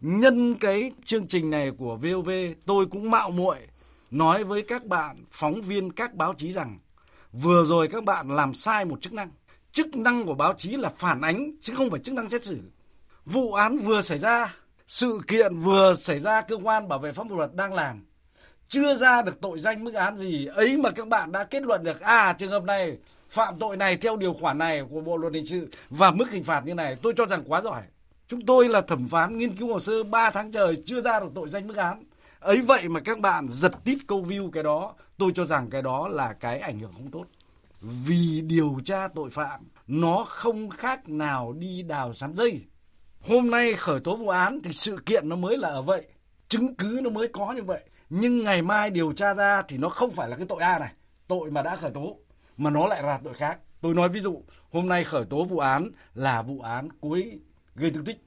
Nhân cái chương trình này của VOV tôi cũng mạo muội, nói với các bạn phóng viên, các báo chí rằng, vừa rồi các bạn làm sai một chức năng. Chức năng của báo chí là phản ánh, chứ không phải chức năng xét xử. Vụ án vừa xảy ra, sự kiện vừa xảy ra, cơ quan bảo vệ pháp luật đang làm. Chưa ra được tội danh mức án gì, ấy mà các bạn đã kết luận được à trường hợp này phạm tội này theo điều khoản này của bộ luật hình sự và mức hình phạt như này, tôi cho rằng quá giỏi. Chúng tôi là thẩm phán, nghiên cứu hồ sơ 3 tháng trời chưa ra được tội danh mức án. Ấy vậy mà các bạn giật tít câu view cái đó, tôi cho rằng cái đó là cái ảnh hưởng không tốt. Vì điều tra tội phạm, nó không khác nào đi đào sắn dây. Hôm nay khởi tố vụ án thì sự kiện nó mới là ở vậy, chứng cứ nó mới có như vậy. Nhưng ngày mai điều tra ra thì nó không phải là cái tội A này, tội mà đã khởi tố mà nó lại là tội khác. Tôi nói ví dụ, hôm nay khởi tố vụ án là vụ án cuối gây thương tích.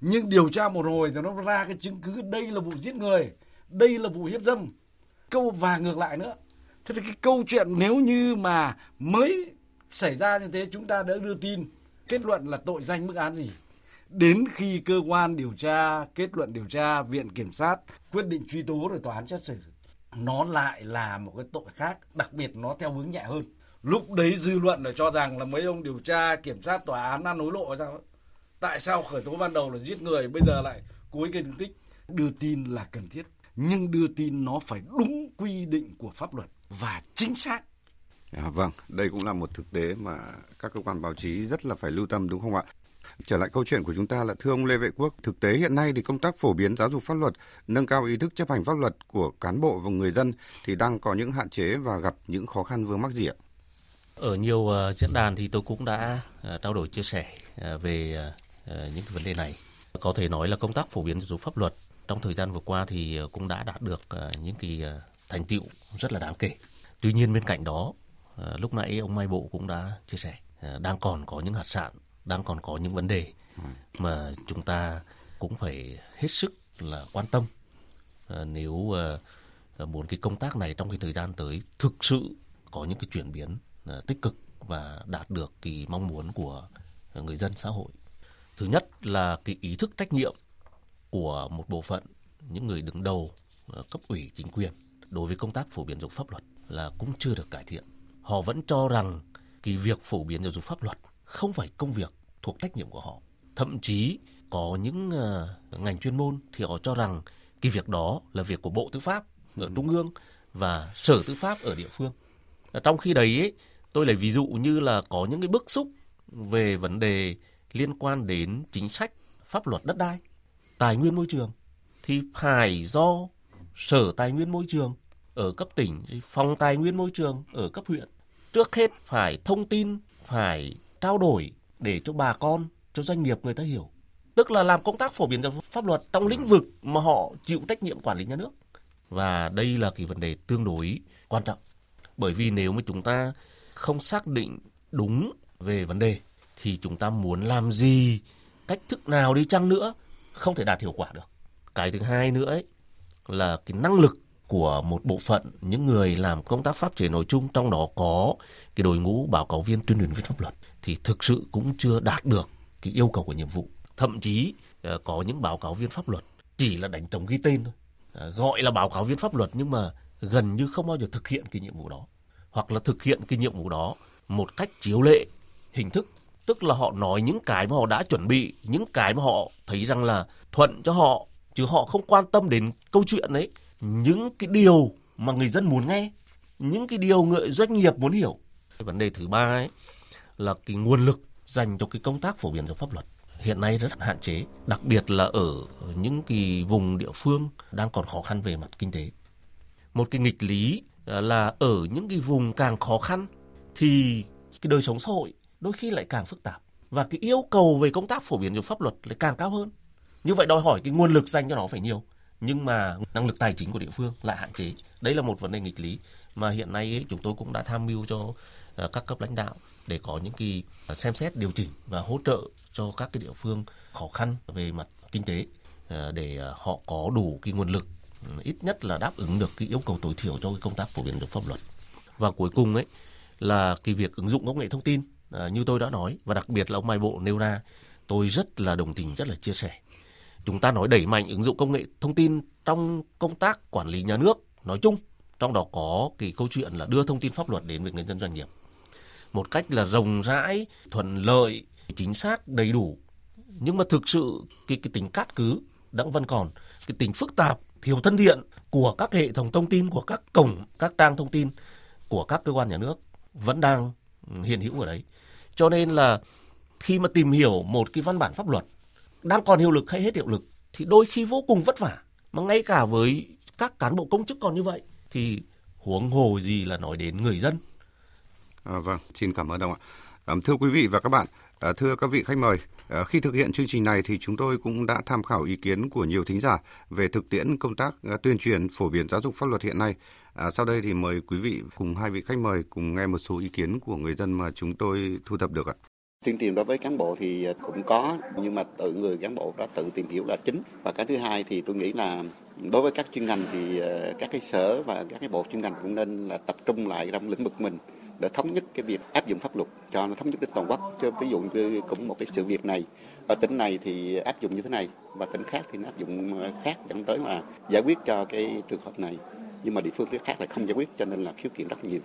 Nhưng điều tra một hồi thì nó ra cái chứng cứ đây là vụ giết người, đây là vụ hiếp dâm. Câu và ngược lại nữa. Thế thì cái câu chuyện nếu như mà mới xảy ra như thế, chúng ta đã đưa tin kết luận là tội danh mức án gì? Đến khi cơ quan điều tra, kết luận điều tra, viện kiểm sát quyết định truy tố rồi tòa án xét xử, nó lại là một cái tội khác, đặc biệt nó theo hướng nhẹ hơn lúc đấy dư luận là cho rằng là mấy ông điều tra kiểm sát tòa án ăn hối lộ sao tại sao khởi tố ban đầu là giết người bây giờ lại cố ý gây thương tích đưa tin là cần thiết nhưng đưa tin nó phải đúng quy định của pháp luật và chính xác À, vâng, đây cũng là một thực tế mà các cơ quan báo chí rất là phải lưu tâm đúng không ạ? Trở lại câu chuyện của chúng ta là thưa ông Lê Vệ Quốc, thực tế hiện nay thì công tác phổ biến giáo dục pháp luật, nâng cao ý thức chấp hành pháp luật của cán bộ và người dân thì đang có những hạn chế và gặp những khó khăn vướng mắc gì ạ? Ở nhiều uh, diễn đàn thì tôi cũng đã uh, trao đổi chia sẻ uh, về uh, những cái vấn đề này. Có thể nói là công tác phổ biến giáo dục pháp luật trong thời gian vừa qua thì cũng đã đạt được uh, những cái uh, thành tựu rất là đáng kể. Tuy nhiên bên cạnh đó, uh, lúc nãy ông Mai Bộ cũng đã chia sẻ uh, đang còn có những hạt sạn đang còn có những vấn đề mà chúng ta cũng phải hết sức là quan tâm nếu muốn cái công tác này trong cái thời gian tới thực sự có những cái chuyển biến tích cực và đạt được cái mong muốn của người dân xã hội. Thứ nhất là cái ý thức trách nhiệm của một bộ phận những người đứng đầu cấp ủy chính quyền đối với công tác phổ biến giáo dục pháp luật là cũng chưa được cải thiện. Họ vẫn cho rằng cái việc phổ biến giáo dục pháp luật không phải công việc thuộc trách nhiệm của họ. Thậm chí có những uh, ngành chuyên môn thì họ cho rằng cái việc đó là việc của Bộ Tư pháp ở Trung ương và Sở Tư pháp ở địa phương. Trong khi đấy ấy, tôi lấy ví dụ như là có những cái bức xúc về vấn đề liên quan đến chính sách pháp luật đất đai, tài nguyên môi trường thì phải do Sở Tài nguyên Môi trường ở cấp tỉnh, phòng tài nguyên môi trường ở cấp huyện. Trước hết phải thông tin, phải trao đổi để cho bà con, cho doanh nghiệp người ta hiểu. Tức là làm công tác phổ biến pháp luật trong lĩnh vực mà họ chịu trách nhiệm quản lý nhà nước. Và đây là cái vấn đề tương đối quan trọng. Bởi vì nếu mà chúng ta không xác định đúng về vấn đề thì chúng ta muốn làm gì, cách thức nào đi chăng nữa không thể đạt hiệu quả được. Cái thứ hai nữa ấy, là cái năng lực của một bộ phận những người làm công tác pháp chế nói chung trong đó có cái đội ngũ báo cáo viên tuyên truyền viên pháp luật thì thực sự cũng chưa đạt được cái yêu cầu của nhiệm vụ. Thậm chí ờ, có những báo cáo viên pháp luật chỉ là đánh trống ghi tên thôi. Ờ, gọi là báo cáo viên pháp luật nhưng mà gần như không bao giờ thực hiện cái nhiệm vụ đó hoặc là thực hiện cái nhiệm vụ đó một cách chiếu lệ, hình thức. Tức là họ nói những cái mà họ đã chuẩn bị, những cái mà họ thấy rằng là thuận cho họ, chứ họ không quan tâm đến câu chuyện ấy những cái điều mà người dân muốn nghe, những cái điều người doanh nghiệp muốn hiểu. Cái vấn đề thứ ba ấy là cái nguồn lực dành cho cái công tác phổ biến giáo pháp luật hiện nay rất hạn chế, đặc biệt là ở những cái vùng địa phương đang còn khó khăn về mặt kinh tế. Một cái nghịch lý Ờ, là ở những cái vùng càng khó khăn thì cái đời sống xã hội đôi khi lại càng phức tạp. Và cái yêu cầu về công tác phổ biến giáo pháp luật lại càng cao hơn. Như vậy đòi hỏi cái nguồn lực dành cho nó phải nhiều nhưng mà năng lực tài chính của địa phương lại hạn chế. Đấy là một vấn đề nghịch lý mà hiện nay ấy, chúng tôi cũng đã tham mưu cho ờ, các cấp lãnh đạo để có những cái ờ, xem xét điều chỉnh và hỗ trợ cho các cái địa phương khó khăn về mặt kinh tế để họ có đủ cái nguồn lực Ừ, ít nhất là đáp ứng được cái yêu cầu tối thiểu cho cái công tác phổ biến được pháp luật. Và cuối cùng ấy là cái việc ứng dụng công nghệ thông tin à, như tôi đã nói và đặc biệt là ông Mai Bộ nêu ra tôi rất là đồng tình rất là chia sẻ. Chúng ta nói đẩy mạnh ứng dụng công nghệ thông tin trong công tác quản lý nhà nước nói chung trong đó có cái câu chuyện là đưa thông tin pháp luật đến với người dân doanh nghiệp. Một cách là rộng rãi thuận lợi chính xác đầy đủ. Nhưng mà thực sự cái cái tính cát cứ vẫn vẫn còn cái tính phức tạp thiếu thân thiện của các hệ thống thông tin của các cổng các trang thông tin của các cơ quan nhà nước vẫn đang ừ, hiện hữu ở đấy cho nên là khi mà tìm hiểu một cái văn bản pháp luật đang còn hiệu lực hay hết hiệu lực thì đôi khi vô cùng vất vả mà ngay cả với các cán bộ công chức còn như vậy thì huống hồ gì là nói đến người dân. À, vâng, xin cảm ơn ông ạ. À, thưa quý vị và các bạn, à, thưa các vị khách mời, à, khi thực hiện chương trình này thì chúng tôi cũng đã tham khảo ý kiến của nhiều thính giả về thực tiễn công tác à, tuyên truyền phổ biến giáo dục pháp luật hiện nay. À, sau đây thì mời quý vị cùng hai vị khách mời cùng nghe một số ý kiến của người dân mà chúng tôi thu thập được ạ. Tuyên truyền đối với cán bộ thì cũng có nhưng mà tự người cán bộ đó tự tìm hiểu là chính. Và cái thứ hai thì tôi nghĩ là đối với các chuyên ngành thì ờ, các cái sở và các cái bộ chuyên ngành cũng nên là tập trung lại trong lĩnh vực mình để thống nhất cái việc áp dụng pháp luật cho nó thống nhất đến toàn quốc. Chứ ví dụ như cũng một cái sự việc này, ở tỉnh này thì áp dụng như thế này và tỉnh khác thì nó áp dụng ờ, khác dẫn tới là giải quyết cho cái trường hợp này. Nhưng mà địa phương khác lại không giải quyết cho nên là khiếu kiện rất nhiều.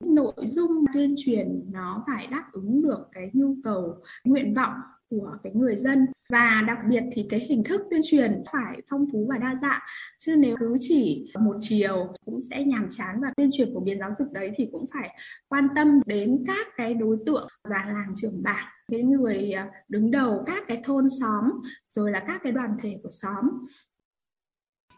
Nội dung tuyên truyền nó phải đáp ứng được cái nhu cầu, nguyện vọng của cái người dân. Và đặc biệt thì cái hình thức tuyên truyền phải phong phú và đa dạng. Chứ nếu cứ chỉ một chiều cũng sẽ nhàm chán và tuyên truyền phổ biến giáo dục đấy thì cũng phải quan tâm đến các cái đối tượng già làng trưởng bản, cái người à, đứng đầu các cái thôn xóm, rồi là các cái đoàn thể của xóm.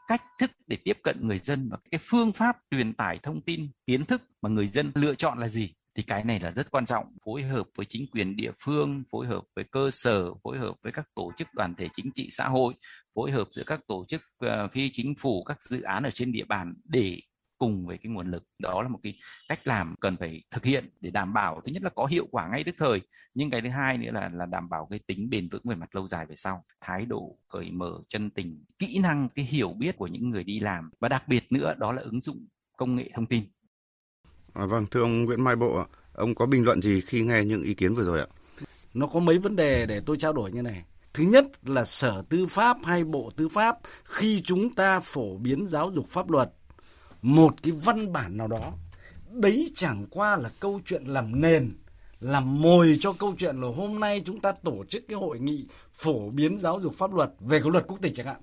Cách thức để tiếp cận người dân và cái phương pháp truyền tải thông tin, kiến thức mà người dân lựa chọn là gì? Thì cái này là rất quan trọng. Phối hợp với chính quyền địa phương phối hợp với cơ sở phối hợp với các tổ chức đoàn thể chính trị xã hội phối hợp giữa các tổ chức uh, phi chính phủ các dự án ở trên địa bàn để cùng với cái nguồn lực. Đó là một cái cách làm cần phải thực hiện để đảm bảo thứ nhất là có hiệu quả ngay tức thời nhưng cái thứ hai nữa là là đảm bảo cái tính bền vững về mặt lâu dài về sau. Thái độ cởi mở chân tình kỹ năng cái hiểu biết của những người đi làm. Và đặc biệt nữa đó là ứng dụng công nghệ thông tin. À, vâng, thưa ông Nguyễn Mai Bộ, ông có bình luận gì khi nghe những ý kiến vừa rồi ạ? nó có mấy vấn đề để tôi trao đổi như này. Thứ nhất là Sở Tư pháp hay Bộ Tư pháp khi chúng ta phổ biến giáo dục pháp luật một cái văn bản nào đó đấy chẳng qua là câu chuyện làm nền làm mồi cho câu chuyện là hôm nay chúng ta tổ chức cái hội nghị phổ biến giáo dục pháp luật về cái luật quốc tịch chẳng hạn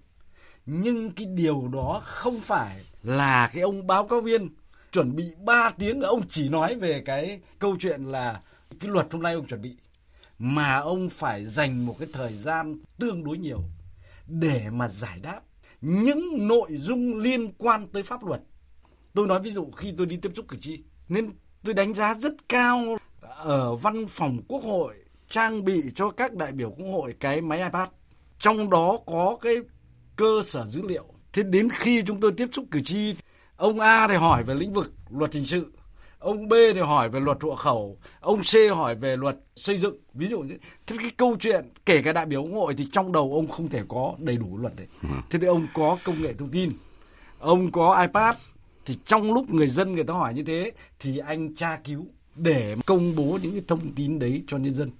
nhưng cái điều đó không phải là cái ông báo cáo viên chuẩn bị 3 tiếng ông chỉ nói về cái câu chuyện là cái luật hôm nay ông chuẩn bị mà ông phải dành một cái thời gian tương đối nhiều để mà giải đáp những nội dung liên quan tới pháp luật. Tôi nói ví dụ khi tôi đi tiếp xúc cử tri nên tôi đánh giá rất cao ở văn phòng quốc hội trang bị cho các đại biểu quốc hội cái máy iPad. Trong đó có cái cơ sở dữ liệu. Thế đến khi chúng tôi tiếp xúc cử tri, ông A thì hỏi về lĩnh vực luật hình sự, ông B thì hỏi về luật hộ khẩu, ông C hỏi về luật xây dựng, ví dụ như thế cái câu chuyện kể cả đại biểu quốc hội thì trong đầu ông không thể có đầy đủ luật đấy. Ừ. Thế thì ông có công nghệ thông tin, ông có iPad thì trong lúc người dân người ta hỏi như thế thì anh tra cứu để công bố những cái thông tin đấy cho nhân dân.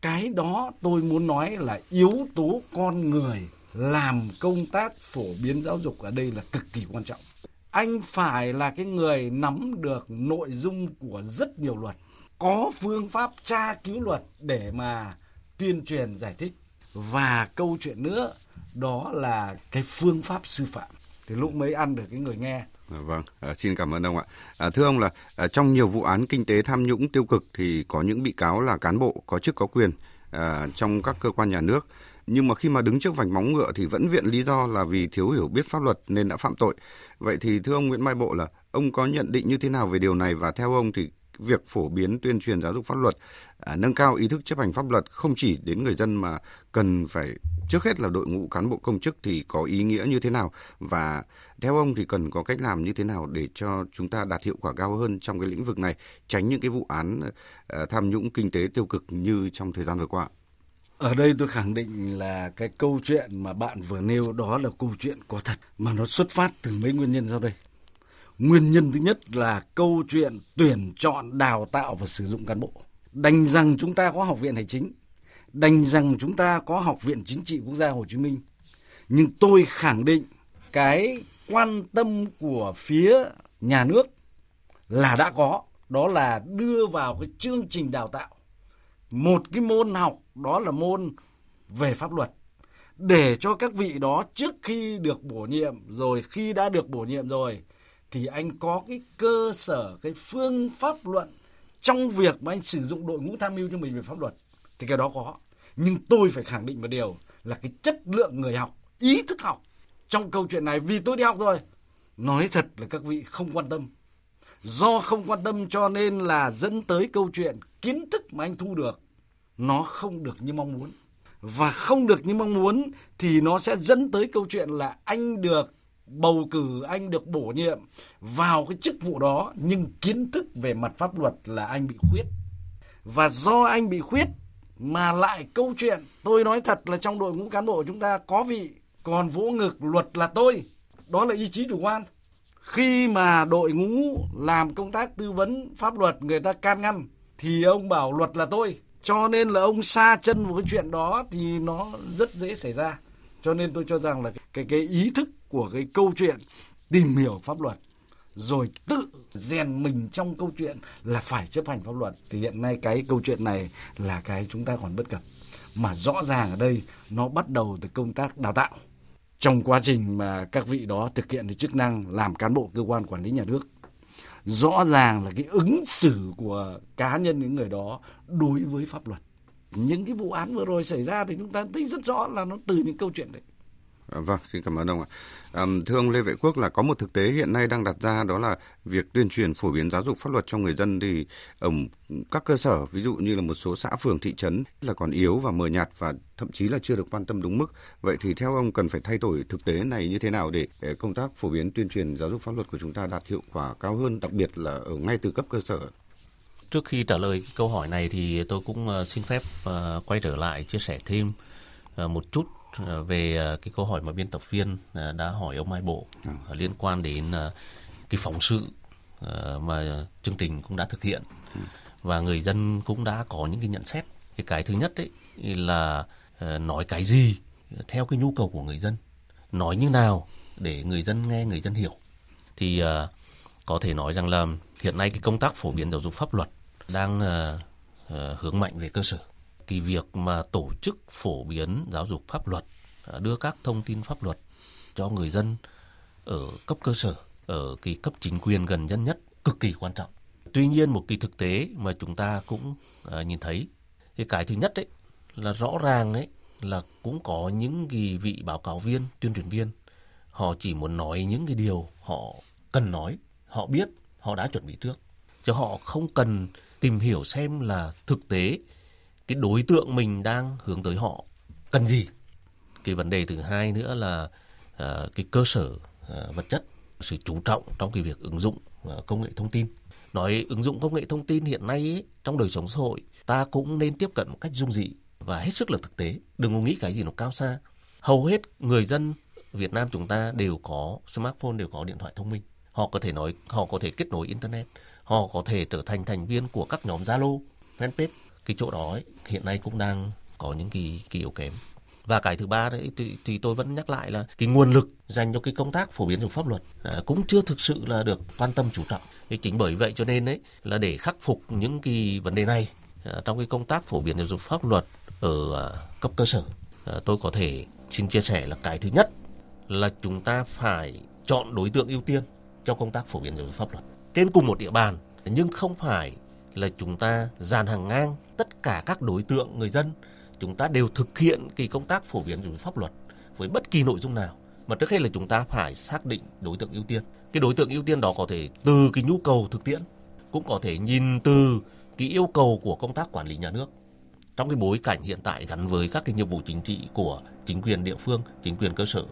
Cái đó tôi muốn nói là yếu tố con người làm công tác phổ biến giáo dục ở đây là cực kỳ quan trọng anh phải là cái người nắm được nội dung của rất nhiều luật có phương pháp tra cứu luật để mà tuyên truyền giải thích. Và câu chuyện nữa đó là cái phương pháp sư phạm. Thì lúc mới ăn được cái người nghe. À, vâng, à, xin cảm ơn ông ạ. À, thưa ông là à, trong nhiều vụ án kinh tế tham nhũng tiêu cực thì có những bị cáo là cán bộ có chức có quyền à, trong các cơ quan nhà nước nhưng mà khi mà đứng trước vành móng ngựa thì vẫn viện lý do là vì thiếu hiểu biết pháp luật nên đã phạm tội. Vậy thì thưa ông Nguyễn Mai Bộ là ông có nhận định như thế nào về điều này và theo ông thì việc phổ biến tuyên truyền giáo dục pháp luật, à, nâng cao ý thức chấp hành pháp luật không chỉ đến người dân mà cần phải trước hết là đội ngũ cán bộ công chức thì có ý nghĩa như thế nào và theo ông thì cần có cách làm như thế nào để cho chúng ta đạt hiệu quả cao hơn trong cái lĩnh vực này, tránh những cái vụ án à, tham nhũng kinh tế tiêu cực như trong thời gian vừa qua. Ở đây tôi khẳng định là cái câu chuyện mà bạn vừa nêu đó là câu chuyện có thật mà nó xuất phát từ mấy nguyên nhân sau đây. Nguyên nhân thứ nhất là câu chuyện tuyển chọn, đào tạo và sử dụng cán bộ. Đành rằng chúng ta có học viện hành chính, đành rằng chúng ta có học viện chính trị quốc gia Hồ Chí Minh. Nhưng tôi khẳng định cái quan tâm của phía nhà nước là đã có, đó là đưa vào cái chương trình đào tạo một cái môn học đó là môn về pháp luật. Để cho các vị đó trước khi được bổ nhiệm, rồi khi đã được bổ nhiệm rồi, thì anh có cái cơ sở, cái phương pháp luận trong việc mà anh sử dụng đội ngũ tham mưu cho mình về pháp luật, thì cái đó có. Nhưng tôi phải khẳng định một điều là cái chất lượng người học, ý thức học trong câu chuyện này, vì tôi đi học rồi. Nói thật là các vị không quan tâm. Do không quan tâm cho nên là dẫn tới câu chuyện kiến thức mà anh thu được nó không được như mong muốn. Và không được như mong muốn thì nó sẽ dẫn tới câu chuyện là anh được bầu cử, anh được bổ nhiệm vào cái chức vụ đó, nhưng kiến thức về mặt pháp luật là anh bị khuyết. Và do anh bị khuyết mà lại câu chuyện, tôi nói thật là trong đội ngũ cán bộ chúng ta có vị còn vỗ ngực luật là tôi. Đó là ý chí chủ quan. Khi mà đội ngũ làm công tác tư vấn pháp luật người ta can ngăn thì ông bảo luật là tôi cho nên là ông xa chân vào cái chuyện đó thì nó rất dễ xảy ra. Cho nên tôi cho rằng là cái cái ý thức của cái câu chuyện tìm hiểu pháp luật rồi tự rèn mình trong câu chuyện là phải chấp hành pháp luật thì hiện nay cái câu chuyện này là cái chúng ta còn bất cập. Mà rõ ràng ở đây nó bắt đầu từ công tác đào tạo. Trong quá trình mà các vị đó thực hiện được chức năng làm cán bộ cơ quan quản lý nhà nước rõ ràng là cái ứng xử của cá nhân những người đó đối với pháp luật. Những cái vụ án vừa rồi xảy ra thì chúng ta thấy rất rõ là nó từ những câu chuyện đấy. À, vâng, xin cảm ơn ông ạ. À, thưa ông Lê Vệ Quốc là có một thực tế hiện nay đang đặt ra đó là việc tuyên truyền phổ biến giáo dục pháp luật cho người dân thì ở các cơ sở ví dụ như là một số xã phường thị trấn là còn yếu và mờ nhạt và thậm chí là chưa được quan tâm đúng mức. Vậy thì theo ông cần phải thay đổi thực tế này như thế nào để ờ, công tác phổ biến tuyên truyền giáo dục pháp luật của chúng ta đạt hiệu quả cao hơn, đặc biệt là ở ngay từ cấp cơ sở? Trước khi trả lời câu hỏi này thì tôi cũng ờ, xin phép ờ, quay trở lại chia sẻ thêm một chút về ờ, cái câu hỏi mà biên tập viên ờ, đã hỏi ông Mai Bộ à. liên quan đến cái phóng sự mà chương trình cũng đã thực hiện ừ. và người dân cũng đã có những cái nhận xét Thì cái thứ nhất đấy là ờ, nói cái gì theo cái nhu cầu của người dân, nói như nào để người dân nghe, người dân hiểu. Thì có thể nói rằng là hiện nay cái công tác phổ biến giáo dục pháp luật đang hướng mạnh về cơ sở thì việc mà tổ chức phổ biến giáo dục pháp luật, à, đưa các thông tin pháp luật cho người dân ở cấp cơ sở, ở cái cấp chính quyền gần dân nhất cực kỳ quan trọng. Tuy nhiên một cái thực tế mà chúng ta cũng à, nhìn thấy, cái cái thứ nhất đấy là rõ ràng ấy là cũng có những cái vị báo cáo viên, tuyên truyền viên, họ chỉ muốn nói những cái điều họ cần nói, họ biết, họ đã chuẩn bị trước, chứ họ không cần tìm hiểu xem là thực tế cái đối tượng mình đang hướng tới họ cần gì. Cái vấn đề thứ hai nữa là uh, cái cơ sở uh, vật chất, sự chú trọng trong cái việc ứng dụng uh, công nghệ thông tin. Nói ứng dụng công nghệ thông tin hiện nay ấy, trong đời sống xã hội, ta cũng nên tiếp cận một cách dung dị và hết sức là thực tế. Đừng có nghĩ cái gì nó cao xa. Hầu hết người dân Việt Nam chúng ta đều có smartphone, đều có điện thoại thông minh. Họ có thể nói, họ có thể kết nối internet, họ có thể trở thành thành viên của các nhóm Zalo, fanpage. Cái chỗ đó ấy, hiện nay cũng đang có những cái, cái yếu kém. Và cái thứ ba đấy thì, thì tôi vẫn nhắc lại là cái nguồn lực dành cho cái công tác phổ biến của pháp luật à, cũng chưa thực sự là được quan tâm chú trọng. Thì chính bởi vậy cho nên đấy là để khắc phục những cái vấn đề này à, trong cái công tác phổ biến giáo dục pháp luật ở à, cấp cơ sở, à, tôi có thể xin chia sẻ là cái thứ nhất là chúng ta phải chọn đối tượng ưu tiên cho công tác phổ biến giáo dục pháp luật trên cùng một địa bàn nhưng không phải là chúng ta dàn hàng ngang tất cả các đối tượng người dân. Chúng ta đều thực hiện cái công tác phổ biến giáo pháp luật với bất kỳ nội dung nào. Mà trước hết là chúng ta phải xác định đối tượng ưu tiên. Cái đối tượng ưu tiên đó có thể từ cái nhu cầu thực tiễn cũng có thể nhìn từ cái yêu cầu của công tác quản lý nhà nước. Trong cái bối cảnh hiện tại gắn với các cái nhiệm vụ chính trị của chính quyền địa phương, chính quyền cơ sở.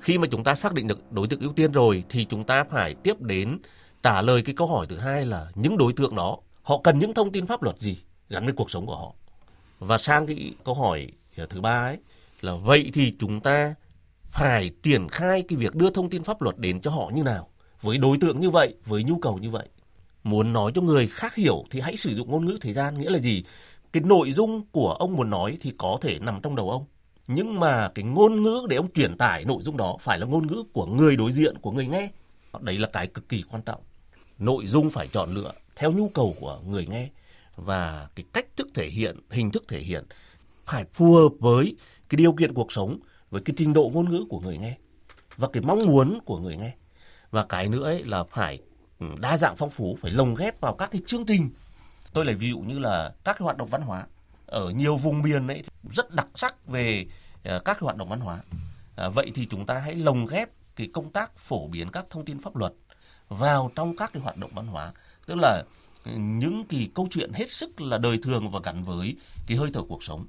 Khi mà chúng ta xác định được đối tượng ưu tiên rồi thì chúng ta phải tiếp đến trả lời cái câu hỏi thứ hai là những đối tượng đó họ cần những thông tin pháp luật gì gắn với cuộc sống của họ. Và sang cái câu hỏi ờ, thứ ba ấy là vậy thì chúng ta phải triển khai cái việc đưa thông tin pháp luật đến cho họ như nào với đối tượng như vậy, với nhu cầu như vậy. Muốn nói cho người khác hiểu thì hãy sử dụng ngôn ngữ thời gian nghĩa là gì? cái nội dung của ông muốn nói thì có thể nằm trong đầu ông nhưng mà cái ngôn ngữ để ông truyền tải nội dung đó phải là ngôn ngữ của người đối diện của người nghe đấy là cái cực kỳ quan trọng nội dung phải chọn lựa theo nhu cầu của người nghe và cái cách thức thể hiện hình thức thể hiện phải phù hợp với cái điều kiện cuộc sống với cái trình độ ngôn ngữ của người nghe và cái mong muốn của người nghe. Và cái nữa ấy là phải ừ, đa dạng phong phú phải lồng ghép vào các cái chương trình. Tôi lấy ví dụ như là các cái hoạt động văn hóa. Ở nhiều vùng miền ấy rất đặc sắc về ờ, các cái hoạt động văn hóa. À, vậy thì chúng ta hãy lồng ghép cái công tác phổ biến các thông tin pháp luật vào trong các cái hoạt động văn hóa tức là ừ, những cái câu chuyện hết sức là đời thường và gắn với cái hơi thở cuộc sống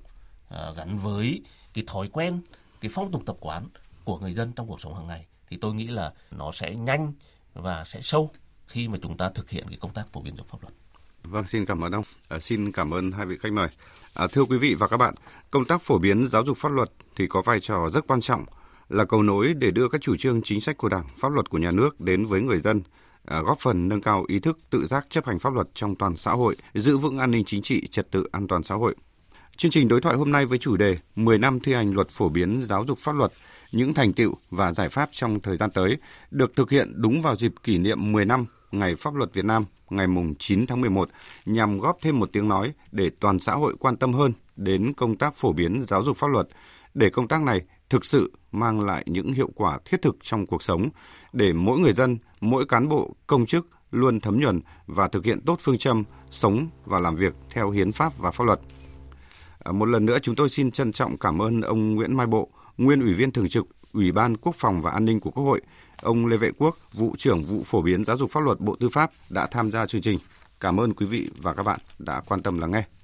à, gắn với cái thói quen cái phong tục tập quán của người dân trong cuộc sống hàng ngày thì tôi nghĩ là nó sẽ nhanh và sẽ sâu khi mà chúng ta thực hiện cái công tác phổ biến giáo pháp luật Vâng, xin cảm ơn ông. À, xin cảm ơn hai vị khách mời. À, thưa quý vị và các bạn, công tác phổ biến giáo dục pháp luật thì có vai trò rất quan trọng là cầu nối để đưa các chủ trương chính sách của Đảng, pháp luật của nhà nước đến với người dân, À, góp phần nâng cao ý thức tự giác chấp hành pháp luật trong toàn xã hội, giữ vững an ninh chính trị, trật tự an toàn xã hội. Chương trình đối thoại hôm nay với chủ đề 10 năm thi hành luật phổ biến giáo dục pháp luật, những thành tựu và giải pháp trong thời gian tới được thực hiện đúng vào dịp kỷ niệm 10 năm Ngày Pháp luật Việt Nam ngày 9 tháng 11 nhằm góp thêm một tiếng nói để toàn xã hội quan tâm hơn đến công tác phổ biến giáo dục pháp luật, để công tác này thực sự mang lại những hiệu quả thiết thực trong cuộc sống, để mỗi người dân, mỗi cán bộ, công chức luôn thấm nhuần và thực hiện tốt phương châm sống và làm việc theo hiến pháp và pháp luật. À, một lần nữa chúng tôi xin trân trọng cảm ơn ông Nguyễn Mai Bộ, nguyên ủy viên thường trực Ủy ban Quốc phòng và An ninh của Quốc hội Ông Lê Vệ Quốc, vụ trưởng vụ phổ biến giáo dục pháp luật Bộ Tư pháp đã tham gia chương trình. Cảm ơn quý vị và các bạn đã quan tâm lắng nghe.